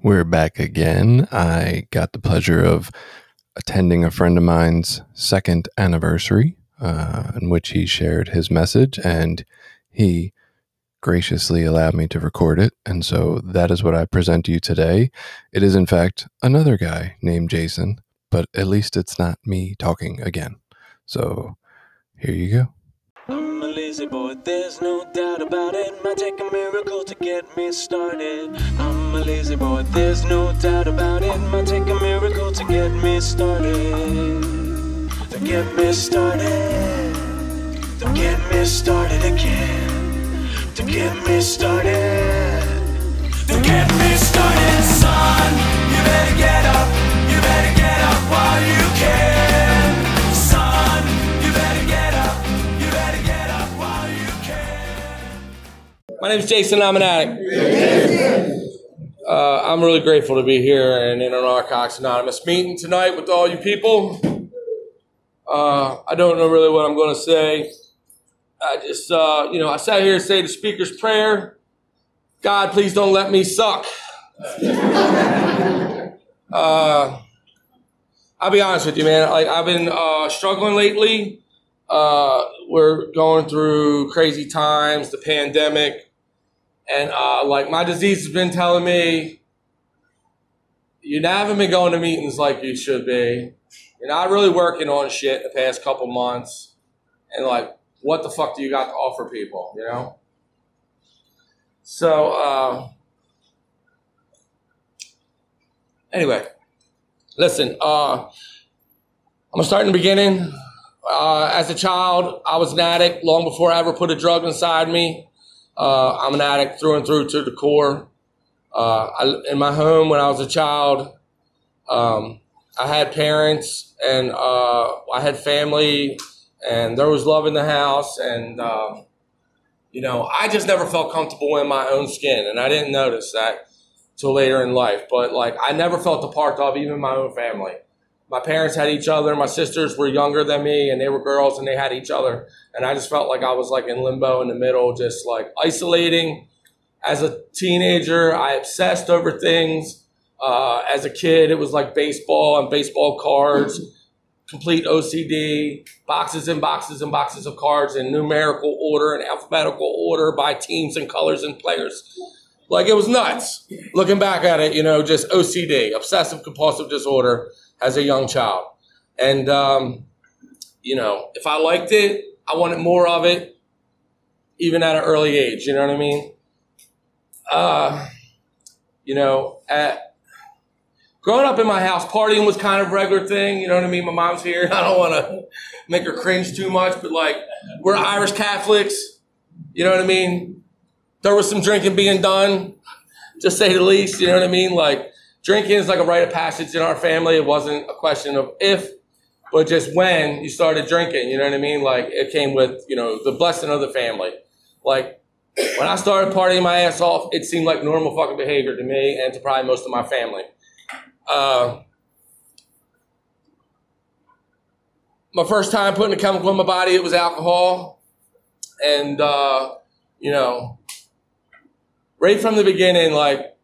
We're back again. I got the pleasure of attending a friend of mine's second anniversary, uh, in which he shared his message and he graciously allowed me to record it. And so that is what I present to you today. It is, in fact, another guy named Jason, but at least it's not me talking again. So here you go. I'm lazy boy, there's no doubt about it. Might take a miracle to get me started. I'm a lazy boy, there's no doubt about it. Might take a miracle to get me started. To get me started. To get me started again. To get me started. To get me started, My name is Jason. I'm an addict. Uh, I'm really grateful to be here and in an Narcotics Anonymous meeting tonight with all you people. Uh, I don't know really what I'm going to say. I just, uh, you know, I sat here to say the speaker's prayer. God, please don't let me suck. uh, I'll be honest with you, man. Like I've been uh, struggling lately. Uh, we're going through crazy times, the pandemic, and uh, like my disease has been telling me, you haven't been going to meetings like you should be. You're not really working on shit the past couple months, and like, what the fuck do you got to offer people? You know. So uh, anyway, listen. Uh, I'm gonna start in the beginning. Uh, as a child, I was an addict long before I ever put a drug inside me. Uh, I'm an addict through and through to the core. Uh, I, in my home, when I was a child, um, I had parents and uh, I had family, and there was love in the house. And um, you know, I just never felt comfortable in my own skin, and I didn't notice that till later in life. But like, I never felt a part of even my own family my parents had each other. My sisters were younger than me and they were girls and they had each other. And I just felt like I was like in limbo in the middle, just like isolating. As a teenager, I obsessed over things. Uh, as a kid, it was like baseball and baseball cards, complete OCD, boxes and boxes and boxes of cards in numerical order and alphabetical order by teams and colors and players. Like it was nuts. Looking back at it, you know, just OCD, obsessive compulsive disorder as a young child. And, um, you know, if I liked it, I wanted more of it, even at an early age. You know what I mean? Uh, you know, at growing up in my house, partying was kind of regular thing. You know what I mean? My mom's here. I don't want to make her cringe too much, but like, we're Irish Catholics. You know what I mean? There was some drinking being done, to say the least. You know what I mean? Like, drinking is like a rite of passage in our family. It wasn't a question of if, but just when you started drinking. You know what I mean? Like it came with you know the blessing of the family. Like when I started partying my ass off, it seemed like normal fucking behavior to me and to probably most of my family. Uh, my first time putting a chemical in my body, it was alcohol, and uh, you know, right from the beginning, like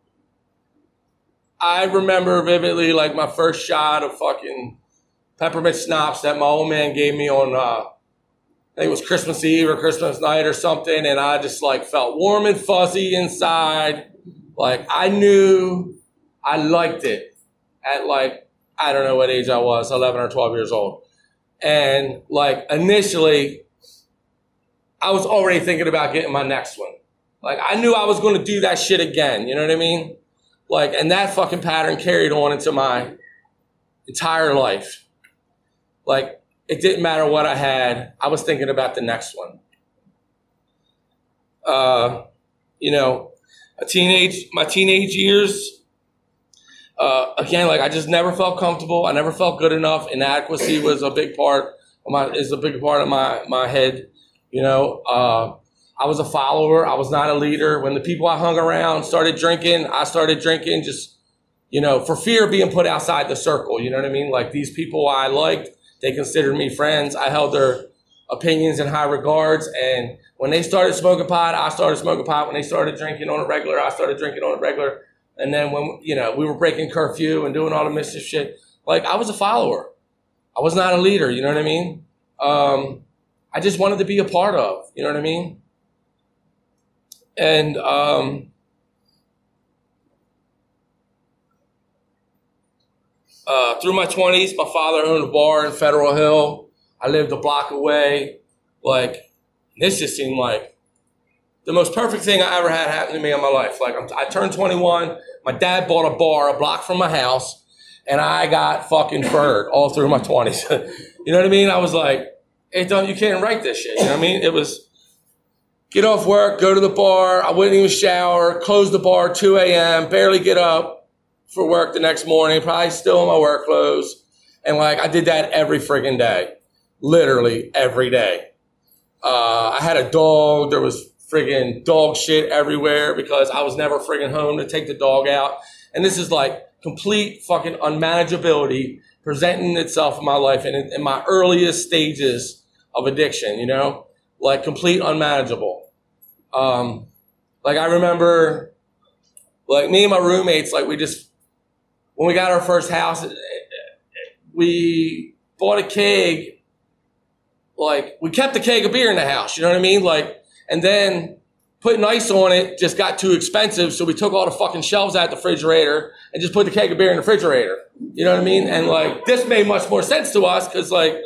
I remember vividly like my first shot of fucking peppermint schnapps that my old man gave me on uh, I think it was Christmas Eve or Christmas night or something, and I just like felt warm and fuzzy inside. Like I knew I liked it at like I don't know what age I was, eleven or twelve years old. And like initially I was already thinking about getting my next one. Like I knew I was gonna do that shit again, you know what I mean? Like, and that fucking pattern carried on into my entire life. Like, it didn't matter what I had, I was thinking about the next one. Uh, you know, a teenage, my teenage years, uh, again, like I just never felt comfortable. I never felt good enough. Inadequacy was a big part of my, is a big part of my, my head. You know, uh, I was a follower. I was not a leader. When the people I hung around started drinking, I started drinking just, you know, for fear of being put outside the circle. You know what I mean? Like these people I liked, they considered me friends. I held their opinions in high regards. And when they started smoking pot, I started smoking pot. When they started drinking on a regular, I started drinking on a regular. And then when you know we were breaking curfew and doing all the mischief shit, like I was a follower. I was not a leader. You know what I mean? Um, I just wanted to be a part of. You know what I mean? And um, uh, through my twenties, my father owned a bar in Federal Hill. I lived a block away. Like this just seemed like the most perfect thing I ever had happen to me in my life. Like I'm, I turned 21. My dad bought a bar a block from my house, and I got fucking furred all through my 20s. you know what I mean? I was like, "Hey, don't you can't write this shit." You know what I mean? It was get off work, go to the bar. I wouldn't even shower. Close the bar 2 a.m. Barely get up for work the next morning. Probably still in my work clothes, and like I did that every friggin' day, literally every day. Uh, I had a dog. There was friggin' dog shit everywhere because I was never friggin' home to take the dog out. And this is like complete fucking unmanageability presenting itself in my life and in, in my earliest stages of addiction, you know, like complete unmanageable. Um, like I remember, like me and my roommates, like we just when we got our first house, we bought a keg. Like we kept the keg of beer in the house, you know what I mean? Like, and then putting ice on it just got too expensive, so we took all the fucking shelves out the refrigerator and just put the keg of beer in the refrigerator. You know what I mean? And like this made much more sense to us because like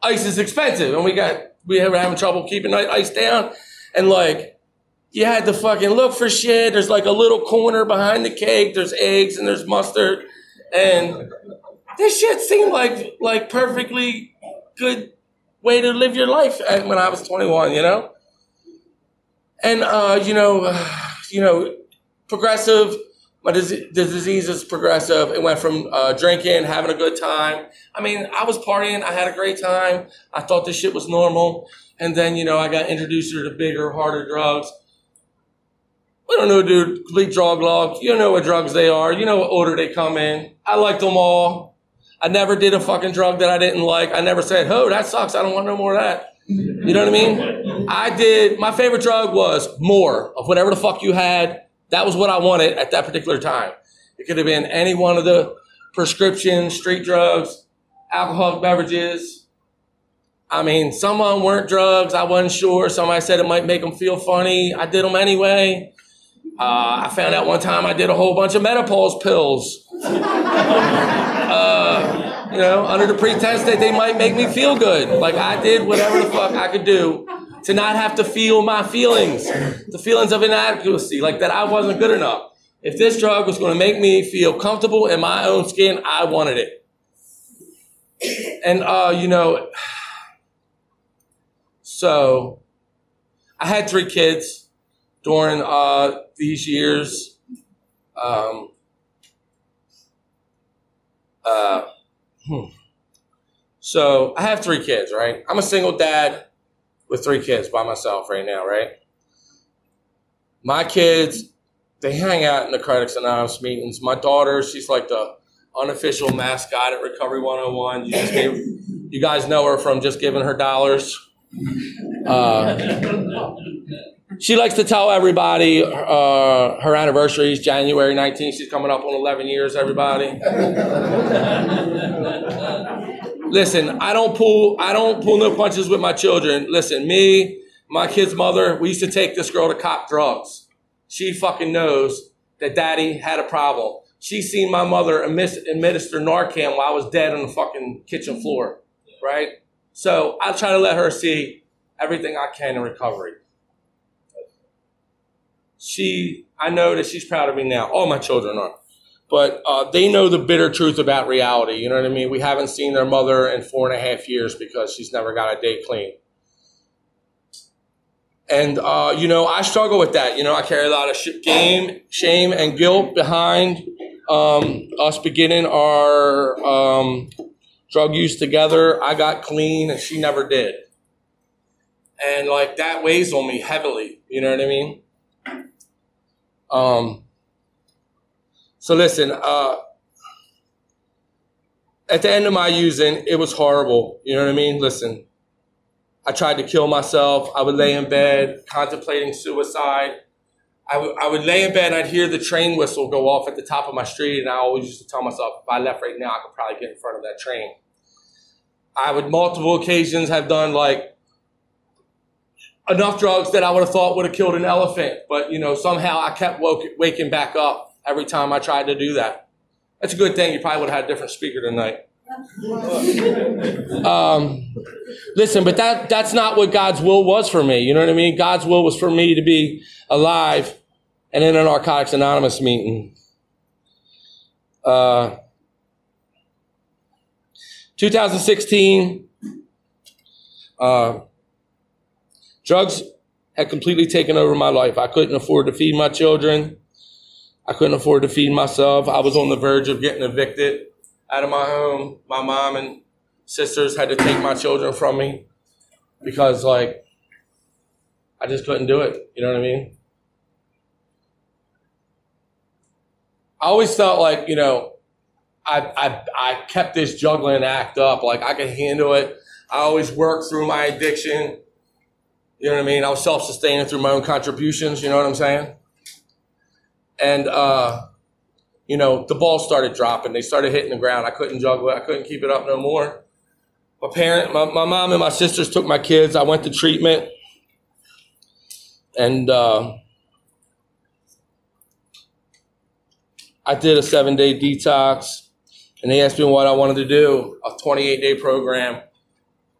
ice is expensive, and we got we were having trouble keeping ice down, and like you had to fucking look for shit. There's like a little corner behind the cake. There's eggs and there's mustard, and this shit seemed like like perfectly good way to live your life when I was 21. You know, and uh, you know, uh, you know, progressive. My dis- the disease is progressive. It went from uh, drinking, having a good time. I mean, I was partying. I had a great time. I thought this shit was normal. And then, you know, I got introduced to bigger, harder drugs. We don't know, dude. Complete drug log. You know what drugs they are. You know what order they come in. I liked them all. I never did a fucking drug that I didn't like. I never said, "Oh, that sucks. I don't want no more of that." You know what I mean? I did. My favorite drug was more of whatever the fuck you had. That was what I wanted at that particular time. It could have been any one of the prescription street drugs, alcoholic beverages. I mean, some of them weren't drugs. I wasn't sure. Somebody said it might make them feel funny. I did them anyway. Uh, I found out one time I did a whole bunch of menopause pills. uh, you know, under the pretense that they might make me feel good. Like I did whatever the fuck I could do to not have to feel my feelings, the feelings of inadequacy, like that I wasn't good enough. If this drug was going to make me feel comfortable in my own skin, I wanted it. And, uh, you know, so I had three kids during uh, these years. Um, uh, hmm. So I have three kids, right? I'm a single dad with three kids by myself right now, right? My kids, they hang out in the Narcotics Anonymous meetings. My daughter, she's like the unofficial mascot at Recovery 101. You, just gave, you guys know her from just giving her dollars. Uh, she likes to tell everybody uh, her anniversary is January 19th. She's coming up on 11 years, everybody. Listen, I don't pull I don't pull no punches with my children. Listen, me, my kid's mother, we used to take this girl to cop drugs. She fucking knows that daddy had a problem. She seen my mother administer Narcan while I was dead on the fucking kitchen floor, right? So I try to let her see everything I can in recovery. She, I know that she's proud of me now. All my children are but uh, they know the bitter truth about reality. You know what I mean? We haven't seen their mother in four and a half years because she's never got a day clean. And, uh, you know, I struggle with that. You know, I carry a lot of sh- game, shame, and guilt behind um, us beginning our um, drug use together. I got clean and she never did. And, like, that weighs on me heavily. You know what I mean? Um, so listen, uh, at the end of my using, it was horrible. You know what I mean? Listen, I tried to kill myself. I would lay in bed contemplating suicide. I, w- I would lay in bed and I'd hear the train whistle go off at the top of my street, and I always used to tell myself, if I left right now, I could probably get in front of that train. I would multiple occasions have done like enough drugs that I would have thought would have killed an elephant, but you know somehow I kept woke, waking back up every time I tried to do that. That's a good thing. You probably would have had a different speaker tonight. Um, listen, but that that's not what God's will was for me. You know what I mean? God's will was for me to be alive and in a Narcotics Anonymous meeting. Uh, 2016, uh, drugs had completely taken over my life. I couldn't afford to feed my children. I couldn't afford to feed myself. I was on the verge of getting evicted out of my home. My mom and sisters had to take my children from me because, like, I just couldn't do it. You know what I mean? I always felt like, you know, I, I, I kept this juggling act up. Like, I could handle it. I always worked through my addiction. You know what I mean? I was self sustaining through my own contributions. You know what I'm saying? And, uh, you know, the ball started dropping. They started hitting the ground. I couldn't juggle it. I couldn't keep it up no more. My parent, my, my mom and my sisters took my kids. I went to treatment. And uh, I did a seven day detox. And they asked me what I wanted to do a 28 day program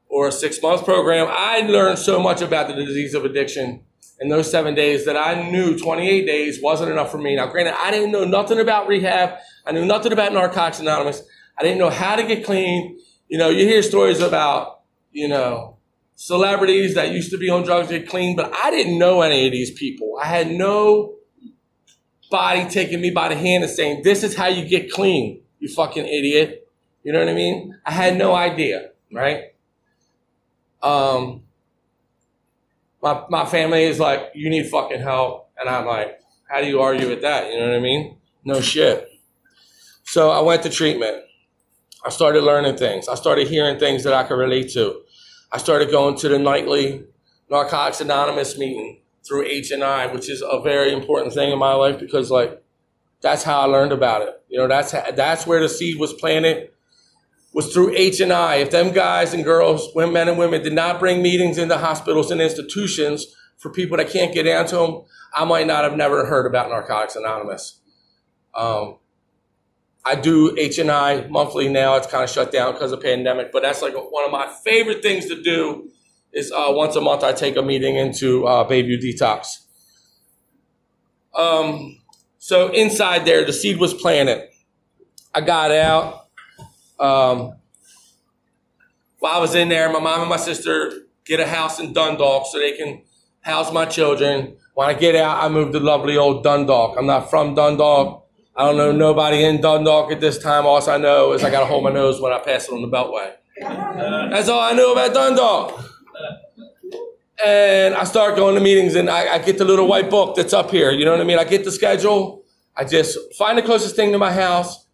or a six month program. I learned so much about the disease of addiction in those seven days that I knew 28 days wasn't enough for me. Now, granted, I didn't know nothing about rehab. I knew nothing about Narcotics Anonymous. I didn't know how to get clean. You know, you hear stories about, you know, celebrities that used to be on drugs get clean, but I didn't know any of these people. I had no body taking me by the hand and saying, this is how you get clean, you fucking idiot. You know what I mean? I had no idea, right? Um, my, my family is like, you need fucking help. And I'm like, how do you argue with that? You know what I mean? No shit. So I went to treatment. I started learning things. I started hearing things that I could relate to. I started going to the nightly Narcotics Anonymous meeting through H&I, which is a very important thing in my life because like that's how I learned about it. You know, that's that's where the seed was planted was through H&I. If them guys and girls, women, men and women did not bring meetings into hospitals and institutions for people that can't get into them, I might not have never heard about Narcotics Anonymous. Um, I do H&I monthly now. It's kind of shut down because of pandemic, but that's like one of my favorite things to do is uh, once a month I take a meeting into uh, Bayview Detox. Um, so inside there, the seed was planted. I got out. Um, while I was in there, my mom and my sister get a house in Dundalk so they can house my children. When I get out, I move to lovely old Dundalk. I'm not from Dundalk. I don't know nobody in Dundalk at this time. All I know is I got to hold my nose when I pass it on the Beltway. That's all I knew about Dundalk. And I start going to meetings and I, I get the little white book that's up here. You know what I mean? I get the schedule. I just find the closest thing to my house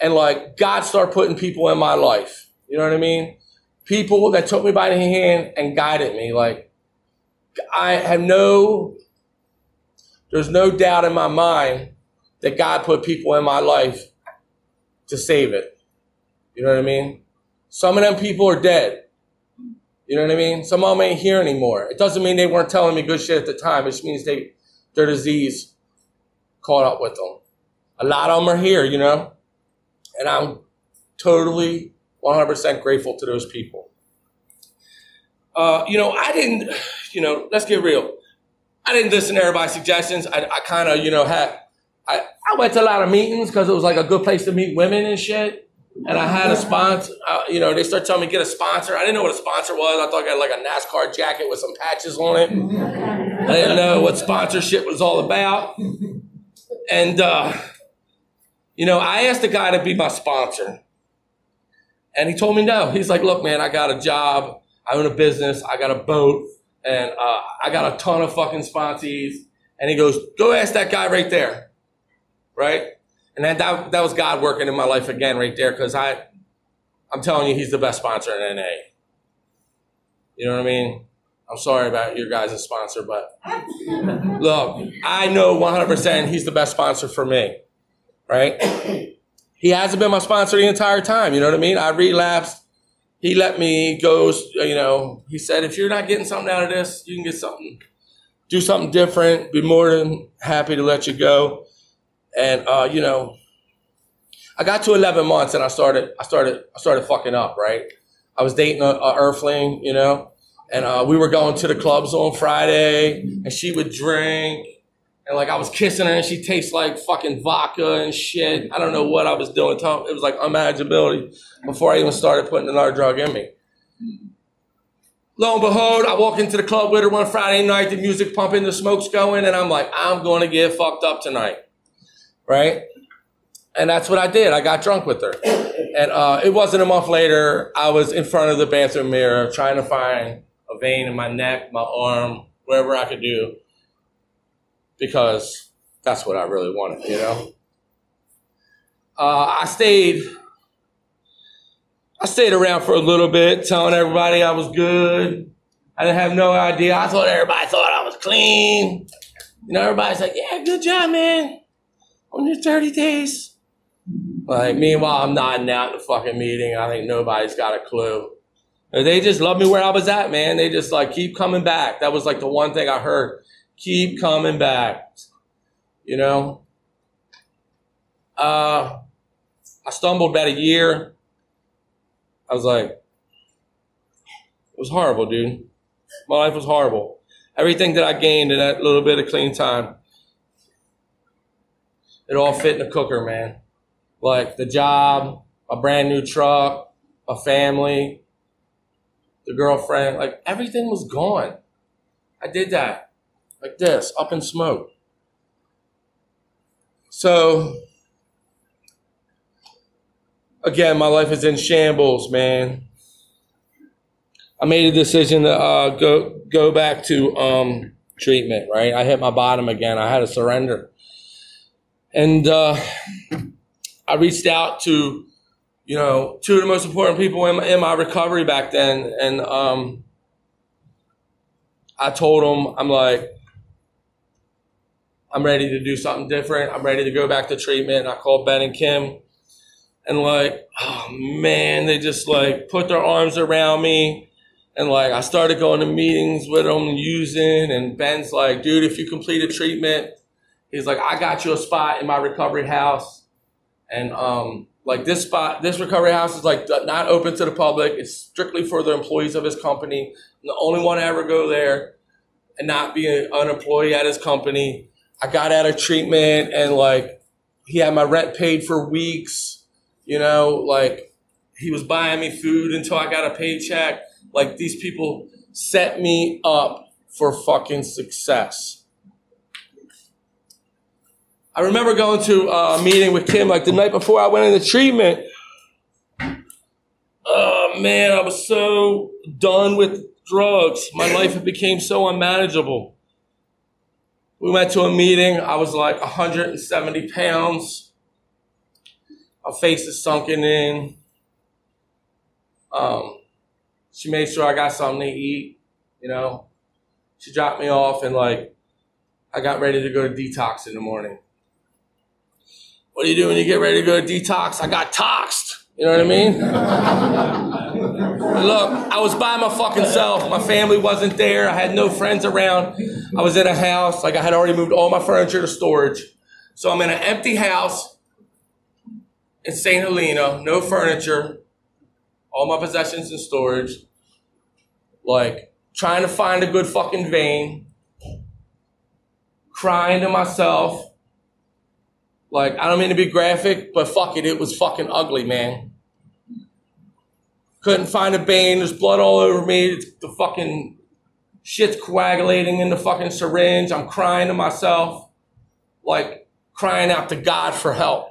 and like God started putting people in my life. You know what I mean? People that took me by the hand and guided me. Like I have no, there's no doubt in my mind that God put people in my life to save it. You know what I mean? Some of them people are dead. You know what I mean? Some of them ain't here anymore. It doesn't mean they weren't telling me good shit at the time. It just means they, their disease caught up with them. A lot of them are here, you know? And I'm totally 100% grateful to those people. Uh, you know, I didn't, you know, let's get real. I didn't listen to everybody's suggestions. I, I kind of, you know, had, I, I went to a lot of meetings because it was like a good place to meet women and shit. And I had a sponsor, uh, you know, they started telling me get a sponsor. I didn't know what a sponsor was. I thought I got like a NASCAR jacket with some patches on it. I didn't know what sponsorship was all about. And, uh, you know, I asked the guy to be my sponsor. And he told me no. He's like, look, man, I got a job. I own a business. I got a boat. And uh, I got a ton of fucking sponsees. And he goes, go ask that guy right there. Right? And that, that, that was God working in my life again right there because I, I'm telling you, he's the best sponsor in NA. You know what I mean? I'm sorry about your guys' sponsor, but look, I know 100% he's the best sponsor for me, right? He hasn't been my sponsor the entire time. You know what I mean? I relapsed. He let me go. You know, he said, if you're not getting something out of this, you can get something, do something different. Be more than happy to let you go. And uh, you know, I got to 11 months and I started, I started, I started fucking up. Right? I was dating a, a earthling, you know, and uh, we were going to the clubs on Friday, and she would drink, and like I was kissing her, and she tastes like fucking vodka and shit. I don't know what I was doing. It was like unmanageability before I even started putting another drug in me. Lo and behold, I walk into the club with her one Friday night, the music pumping, the smoke's going, and I'm like, I'm going to get fucked up tonight, right? And that's what I did. I got drunk with her. And uh, it wasn't a month later, I was in front of the bathroom mirror trying to find a vein in my neck, my arm, wherever I could do, because that's what I really wanted, you know? Uh, I stayed. I stayed around for a little bit, telling everybody I was good. I didn't have no idea. I thought everybody thought I was clean. You know, everybody's like, "Yeah, good job, man, on your 30 days." Like, meanwhile, I'm nodding out in the fucking meeting. I think nobody's got a clue. They just love me where I was at, man. They just like keep coming back. That was like the one thing I heard. Keep coming back. You know? Uh, I stumbled about a year. I was like, it was horrible, dude. My life was horrible. Everything that I gained in that little bit of clean time, it all fit in the cooker, man. Like the job, a brand new truck, a family, the girlfriend, like everything was gone. I did that like this, up in smoke. So, again, my life is in shambles, man. I made a decision to uh, go go back to um, treatment. Right, I hit my bottom again. I had to surrender, and uh, I reached out to you know, two of the most important people in my, in my recovery back then. And um, I told them, I'm like, I'm ready to do something different. I'm ready to go back to treatment. I called Ben and Kim. And like, oh man, they just like put their arms around me. And like, I started going to meetings with them using. And Ben's like, dude, if you complete a treatment, he's like, I got you a spot in my recovery house. And um, like this spot, this recovery house is like not open to the public. It's strictly for the employees of his company. I'm the only one to ever go there and not be an employee at his company. I got out of treatment and like he had my rent paid for weeks. You know, like he was buying me food until I got a paycheck. Like these people set me up for fucking success. I remember going to a meeting with Kim like the night before I went into treatment. Oh man, I was so done with drugs. My life had became so unmanageable. We went to a meeting. I was like 170 pounds. My face is sunken in. Um, she made sure I got something to eat. You know, she dropped me off and like I got ready to go to detox in the morning. What do you do when you get ready to go to detox? I got toxed. You know what I mean? Look, I was by my fucking self. My family wasn't there. I had no friends around. I was in a house. Like I had already moved all my furniture to storage. So I'm in an empty house in St. Helena, no furniture, all my possessions in storage. Like trying to find a good fucking vein, crying to myself like, I don't mean to be graphic, but fuck it, it was fucking ugly, man. Couldn't find a vein. There's blood all over me. The fucking shit's coagulating in the fucking syringe. I'm crying to myself, like crying out to God for help.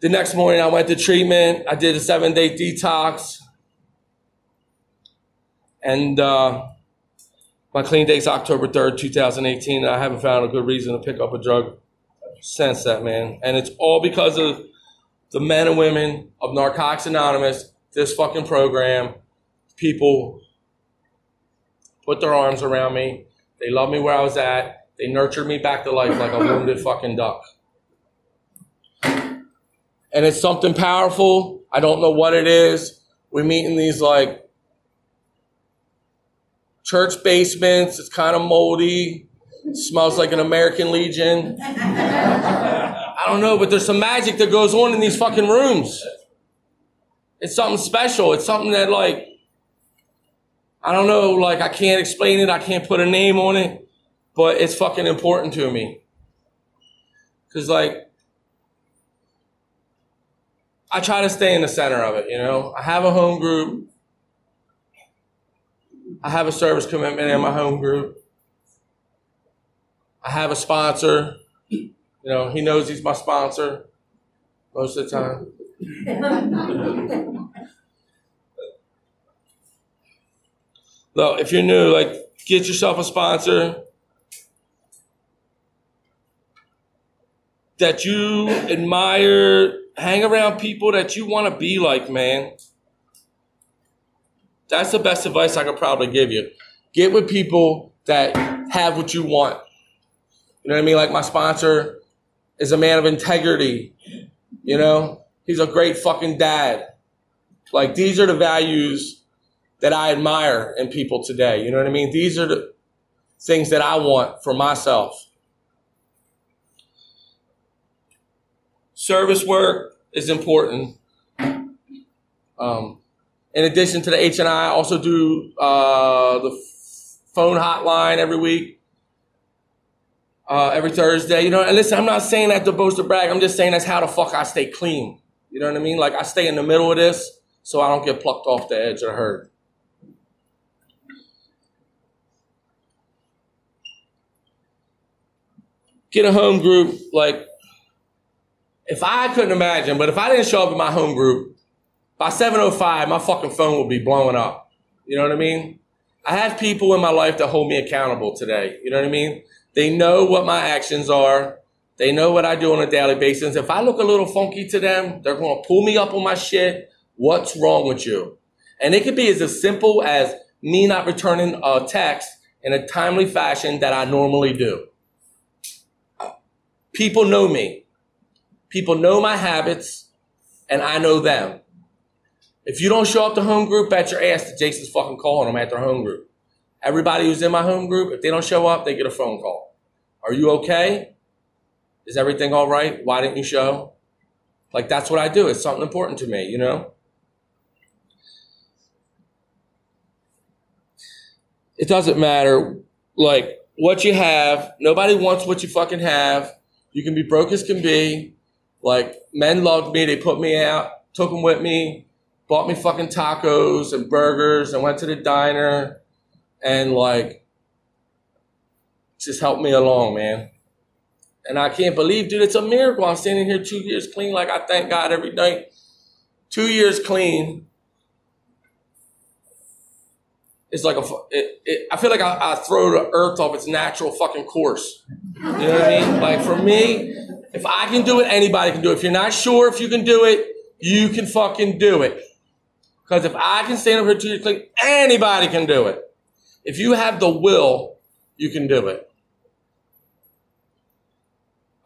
The next morning, I went to treatment. I did a seven day detox. And, uh, my clean date's October 3rd, 2018, and I haven't found a good reason to pick up a drug since that, man. And it's all because of the men and women of Narcotics Anonymous this fucking program, people put their arms around me. They love me where I was at. They nurtured me back to life like a wounded fucking duck. And it's something powerful. I don't know what it is. We meet in these like church basements. It's kind of moldy. Smells like an American Legion. I don't know, but there's some magic that goes on in these fucking rooms. It's something special. It's something that like I don't know, like I can't explain it. I can't put a name on it, but it's fucking important to me. Cause like I try to stay in the center of it, you know. I have a home group. I have a service commitment in my home group. I have a sponsor. You know, he knows he's my sponsor most of the time. Look, if you're new, like get yourself a sponsor that you admire, hang around people that you want to be like, man. That's the best advice I could probably give you. Get with people that have what you want. You know what I mean? Like my sponsor is a man of integrity. You know, he's a great fucking dad. Like these are the values that I admire in people today. You know what I mean? These are the things that I want for myself. Service work is important. Um, in addition to the H H&I, I also do uh, the phone hotline every week, uh, every Thursday. You know, and listen, I'm not saying that to boast or brag. I'm just saying that's how the fuck I stay clean. You know what I mean? Like I stay in the middle of this so I don't get plucked off the edge of the herd. get a home group like if I couldn't imagine, but if I didn't show up in my home group by 7:05, my fucking phone would be blowing up. You know what I mean? I have people in my life that hold me accountable today. You know what I mean? They know what my actions are. They know what I do on a daily basis. If I look a little funky to them, they're going to pull me up on my shit. What's wrong with you? And it could be as simple as me not returning a text in a timely fashion that I normally do. People know me. People know my habits, and I know them. If you don't show up to home group, bet your ass that Jason's fucking calling them at their home group. Everybody who's in my home group, if they don't show up, they get a phone call. Are you okay? Is everything all right? Why didn't you show? Like that's what I do. It's something important to me, you know? It doesn't matter like what you have. Nobody wants what you fucking have. You can be broke as can be. Like men loved me. They put me out, took them with me, bought me fucking tacos and burgers, and went to the diner, and like just help me along, man. And I can't believe, dude, it's a miracle. I'm standing here two years clean. Like I thank God every night. Two years clean. It's like a. It, it, I feel like I, I throw the earth off its natural fucking course. You know what I mean? Like for me, if I can do it, anybody can do it. If you're not sure if you can do it, you can fucking do it. Because if I can stand up here two years clean, anybody can do it. If you have the will, you can do it.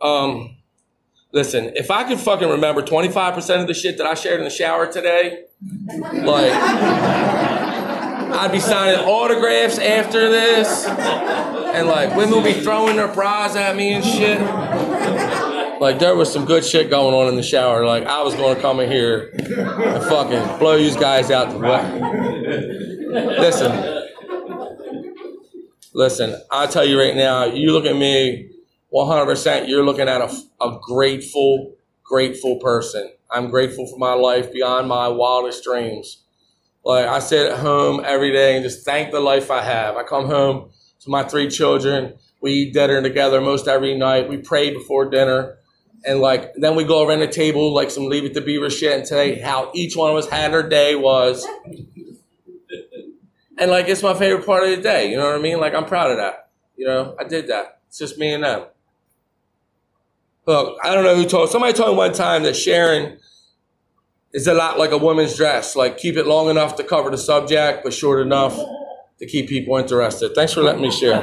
Um, listen, if I could fucking remember 25% of the shit that I shared in the shower today, like, I'd be signing autographs after this and like women will be throwing their bras at me and shit. Like there was some good shit going on in the shower. Like I was to come in here and fucking blow you guys out the way. Listen, listen. I tell you right now, you look at me, 100%. You're looking at a, a grateful, grateful person. I'm grateful for my life beyond my wildest dreams. Like I sit at home every day and just thank the life I have. I come home to my three children. We eat dinner together most every night. We pray before dinner. And like then we go around the table like some leave it to beaver shit and tell how each one of us had their day was. And like it's my favorite part of the day, you know what I mean? Like I'm proud of that. You know, I did that. It's just me and them. Look, I don't know who told somebody told me one time that Sharon is a lot like a woman's dress. Like keep it long enough to cover the subject, but short enough to keep people interested. Thanks for letting me share.